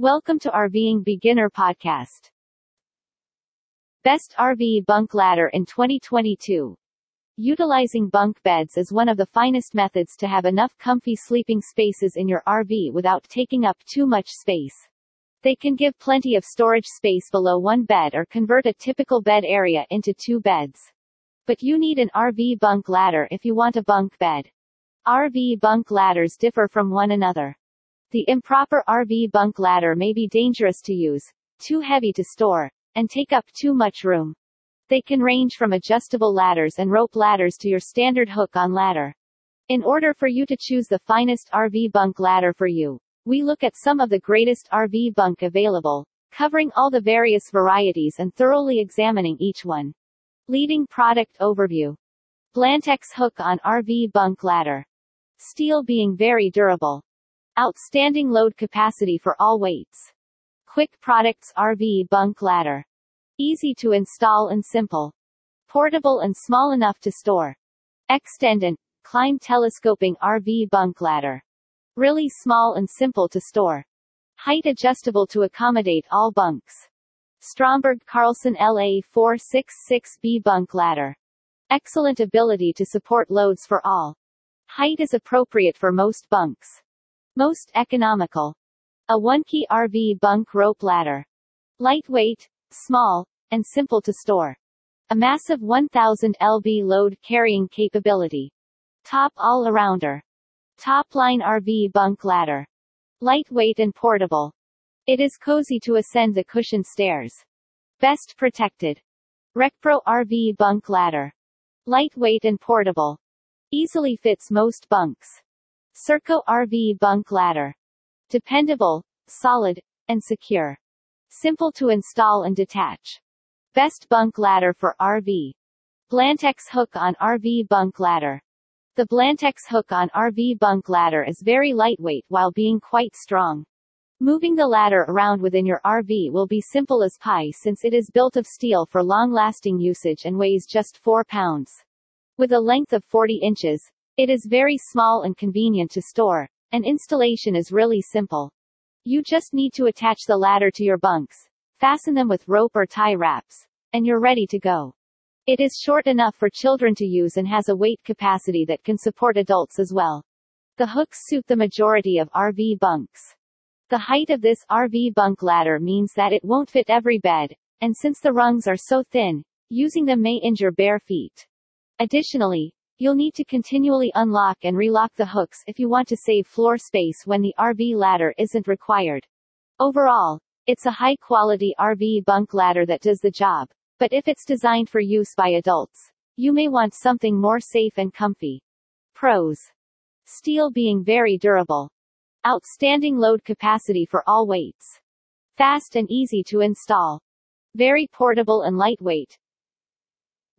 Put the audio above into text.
Welcome to RVing Beginner Podcast. Best RV Bunk Ladder in 2022. Utilizing bunk beds is one of the finest methods to have enough comfy sleeping spaces in your RV without taking up too much space. They can give plenty of storage space below one bed or convert a typical bed area into two beds. But you need an RV bunk ladder if you want a bunk bed. RV bunk ladders differ from one another. The improper RV bunk ladder may be dangerous to use, too heavy to store, and take up too much room. They can range from adjustable ladders and rope ladders to your standard hook-on ladder. In order for you to choose the finest RV bunk ladder for you, we look at some of the greatest RV bunk available, covering all the various varieties and thoroughly examining each one. Leading product overview. Blantex hook-on RV bunk ladder. Steel being very durable. Outstanding load capacity for all weights. Quick Products RV Bunk Ladder. Easy to install and simple. Portable and small enough to store. Extend and climb telescoping RV bunk ladder. Really small and simple to store. Height adjustable to accommodate all bunks. Stromberg Carlson LA 466B bunk ladder. Excellent ability to support loads for all. Height is appropriate for most bunks. Most economical. A one-key RV bunk rope ladder. Lightweight, small, and simple to store. A massive 1000 lb load carrying capability. Top all-arounder. Top-line RV bunk ladder. Lightweight and portable. It is cozy to ascend the cushioned stairs. Best protected. RecPro RV bunk ladder. Lightweight and portable. Easily fits most bunks. Serco RV bunk ladder. Dependable, solid, and secure. Simple to install and detach. Best bunk ladder for RV. Blantex hook on RV bunk ladder. The Blantex hook on RV bunk ladder is very lightweight while being quite strong. Moving the ladder around within your RV will be simple as pie since it is built of steel for long-lasting usage and weighs just 4 pounds. With a length of 40 inches, it is very small and convenient to store, and installation is really simple. You just need to attach the ladder to your bunks, fasten them with rope or tie wraps, and you're ready to go. It is short enough for children to use and has a weight capacity that can support adults as well. The hooks suit the majority of RV bunks. The height of this RV bunk ladder means that it won't fit every bed, and since the rungs are so thin, using them may injure bare feet. Additionally, You'll need to continually unlock and relock the hooks if you want to save floor space when the RV ladder isn't required. Overall, it's a high-quality RV bunk ladder that does the job, but if it's designed for use by adults, you may want something more safe and comfy. Pros. Steel being very durable. Outstanding load capacity for all weights. Fast and easy to install. Very portable and lightweight.